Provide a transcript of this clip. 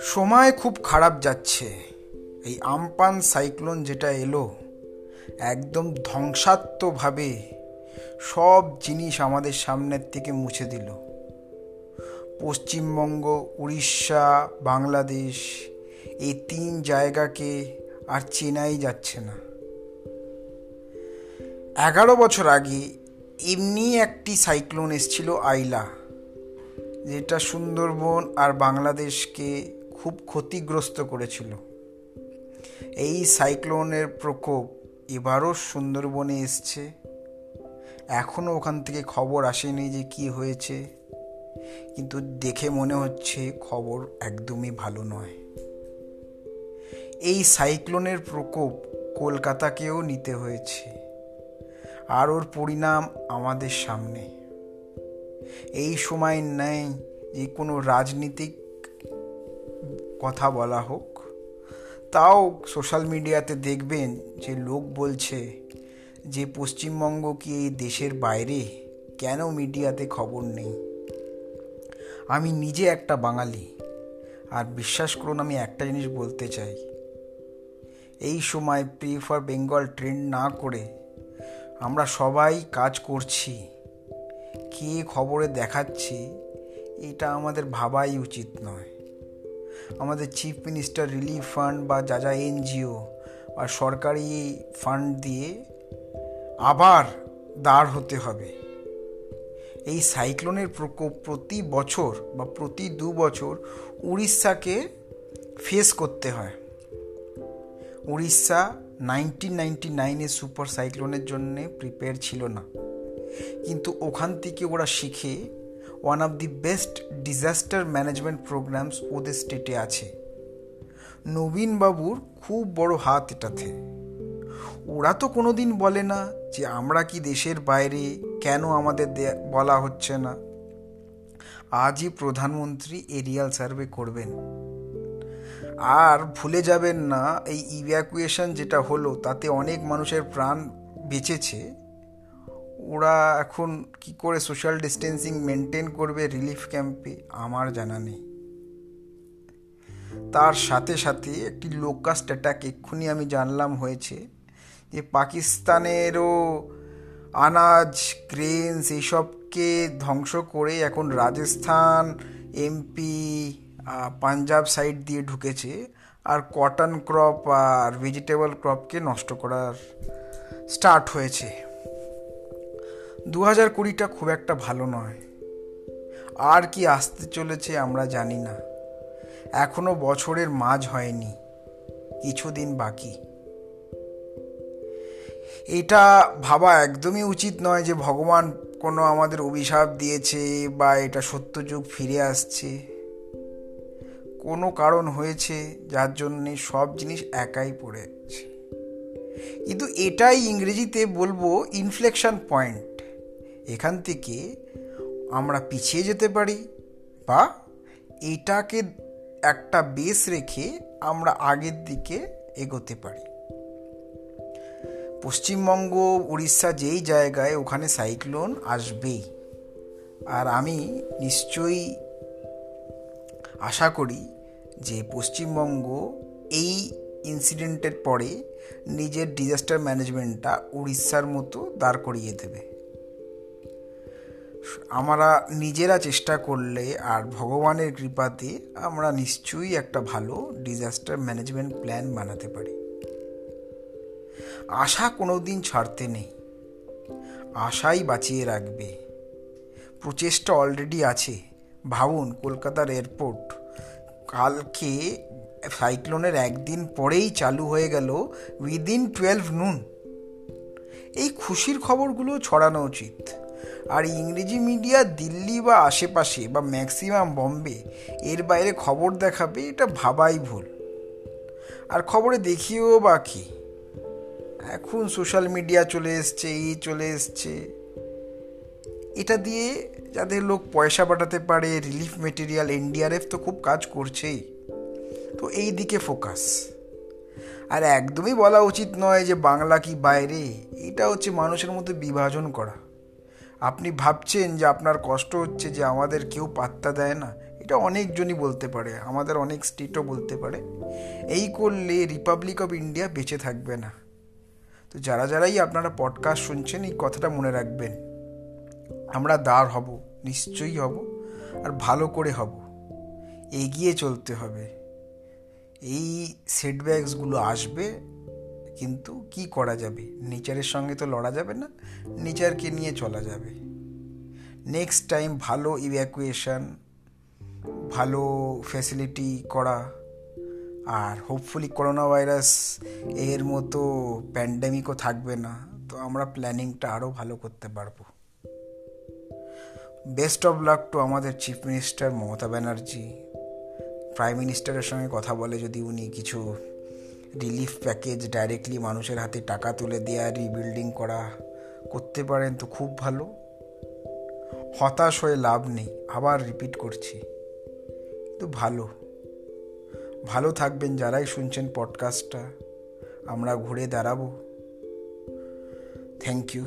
সময় খুব খারাপ যাচ্ছে। এই আমপান সাইক্লোন যেটা এলো, একদম ধ্বংসাত্মকভাবে সব জিনিস আমাদের সামনের থেকে মুছে দিল। পশ্চিমবঙ্গ, উড়িষ্যা, বাংলাদেশ, এই তিন জায়গাকে আর চেনাই যাচ্ছে না। এগারো বছর আগে এমনি একটি সাইক্লোন এসছিল আইলা, যেটা সুন্দরবন আর বাংলাদেশকে খুব ক্ষতিগ্রস্ত করেছিল। এই সাইক্লোনের প্রকোপ এবারও সুন্দরবনে এসছে। এখনও ওখান থেকে খবর আসেনি যে কি হয়েছে, কিন্তু দেখে মনে হচ্ছে খবর একদমই ভালো নয়। এই সাইক্লোনের প্রকোপ কলকাতাকেও নিতে হয়েছে। আর ওর পরিণাম আমাদের সামনে। এই সময় নেই যে কোনো রাজনীতিক কথা বলা হোক। তাও সোশ্যাল মিডিয়াতে দেখবেন যে লোক বলছে যে পশ্চিমবঙ্গ কি এই দেশের বাইরে? কেন মিডিয়াতে খবর নেই? আমি নিজে একটা বাঙালি। আর বিশ্বাস করুন, আমি একটা জিনিস বলতে চাই। এই সময় প্রি ফর বেঙ্গল ট্রেন্ড না করে আমরা সবাই কাজ করছি। কে খবরে দেখাচ্ছি, এটা আমাদের ভাবাই উচিত নয়। আমাদের চিফ মিনিস্টার রিলিফ ফান্ড বা যা যা এনজিও বা সরকারি ফান্ড দিয়ে আবার দাঁড় হতে হবে। এই সাইক্লোনের প্রকোপ প্রতি বছর বা প্রতি দু বছর উড়িষ্যাকে ফেস করতে হয়। উড়িষ্যা নাইনটিন নাইনটি নাইনে সুপার সাইক্লোনের জন্যে প্রিপেয়ার ছিল না। কিন্তু ওখান থেকে ওরা শিখে one of the best disaster management programs ওদের স্টেটে আছে। নবীনবাবুর খুব বড় হাত এটাতে। ওরা তো কোনো দিন বলে না যে আমরা কি দেশের বাইরে কেন আমাদের বলা হচ্ছে না। আজই প্রধানমন্ত্রী এরিয়াল সার্ভে করবেন। আর ভুলে যাবেন না, এই ইভ্যাকুয়েশন যেটা হলো, তাতে অনেক মানুষের প্রাণ বেঁচেছে। ওরা এখন কি করে সোশ্যাল ডিস্টেন্সিং মেনটেন করবে রিলিফ ক্যাম্পে আমার জানা নেই। তার সাথে সাথে একটি লোকাস্ট অ্যাটাক এক্ষুনি আমি জানলাম হয়েছে, যে পাকিস্তানেরও আনাজ ক্রেনস এইসবকে ধ্বংস করে এখন রাজস্থান এমপি পাঞ্জাব সাইড দিয়ে ঢুকেছে আর কটন ক্রপ আর ভেজিটেবল ক্রপকে নষ্ট করার স্টার্ট হয়েছে। দু হাজার কুড়িটা খুব একটা ভালো নয়। আর কি আসতে চলেছে আমরা জানি না। এখনও বছরের মাঝ হয়নি। কিছুদিন বাকি। এটা ভাবা একদমই উচিত নয় যে ভগবান কোনো আমাদের অভিশাপ দিয়েছে বা এটা সত্যযুগ ফিরে আসছে। কোনো কারণ হয়েছে যার জন্যে সব জিনিস একাই পড়ে যাচ্ছে কিন্তু এটাই ইংরেজিতে বলব ইনফ্লেকশন পয়েন্ট এখান থেকে আমরা পিছিয়ে যেতে পারি বা এটাকে একটা বেস রেখে আমরা আগের দিকে এগোতে পারি। পশ্চিমবঙ্গ, উড়িষ্যা যেই জায়গায় ওখানে সাইক্লোন আসবেই। আর আমি নিশ্চয়ই আশা করি যে পশ্চিমবঙ্গ এই ইনসিডেন্টের পরে নিজের ডিজাস্টার ম্যানেজমেন্টটা উড়িষ্যার মতো দাঁড় করিয়ে দেবে। আমরা নিজেরা চেষ্টা করলে আর ভগবানের কৃপাতে আমরা নিশ্চয়ই একটা ভালো ডিজাস্টার ম্যানেজমেন্ট প্ল্যান বানাতে পারি। আশা কোনো দিন ছাড়তে নেই। আশাই বাঁচিয়ে রাখবে। প্রচেষ্টা অলরেডি আছে। ভাবুন, কলকাতার এয়ারপোর্ট কালকে সাইক্লোনের একদিন পরেই চালু হয়ে গেল উইদিন টুয়েলভ নুন এই খুশির খবরগুলো ছড়ানো উচিত। আর ইংরেজি মিডিয়া দিল্লি বা আশেপাশে বা ম্যাক্সিমাম বম্বে এর বাইরে খবর দেখাবে, এটা ভাবাই ভুল। আর খবরে দেখিও বা কি? এখন সোশ্যাল মিডিয়া চলে এসছে, এই চলে এসছে। এটা দিয়ে যাদের লোক পয়সা পাঠাতে পারে রিলিফ মেটেরিয়াল এনডিআরএফ তো খুব কাজ করছেই। তো এই দিকে ফোকাস আর একদমই বলা উচিত নয় যে বাংলা কি বাইরে, এটা হচ্ছে মানুষের মধ্যে বিভাজন করা। আপনি ভাবছেন যে আপনার কষ্ট হচ্ছে যে আমাদের কেউ পাত্তা দেয় না, এটা অনেকজনই বলতে পারে, আমাদের অনেক স্টেটও বলতে পারে। এই করলে রিপাবলিক অফ ইন্ডিয়া বেঁচে থাকবে না। তো যারা যারাই আপনারা পডকাস্ট শুনছেন, এই কথাটা মনে রাখবেন। আমরা দাঁড় হব, নিশ্চয়ই হব, আর ভালো করে হব। এগিয়ে চলতে হবে। এই সেটব্যাকসগুলো আসবে, কিন্তু কি করা যাবে? নেচারের সঙ্গে তো লড়া যাবে না, নেচারকে নিয়ে চলা যাবে। নেক্সট টাইম ভালো ইভ্যাকুয়েশন ভালো ফ্যাসিলিটি করা, আর হোপফুলি করোনা ভাইরাস এর মতো প্যান্ডেমিকও থাকবে না, তো আমরা প্ল্যানিংটা আরও ভালো করতে পারব। বেস্ট অফ লাক টু আমাদের chief minister Mamata Banerjee. Prime মিনিস্টারের সঙ্গে কথা বলে যদি উনি কিছু রিলিফ প্যাকেজ ডাইরেক্টলি মানুষের হাতে টাকা তুলে দেওয়া রিবিল্ডিং করা করতে পারেন তো খুব ভালো। হতাশ হয়ে লাভ নেই, আবার রিপিট করছি। কিন্তু ভালো। ভালো থাকবেন যারাই শুনছেন পডকাস্টটা। আমরা ঘুরে দাঁড়াবো। Thank you.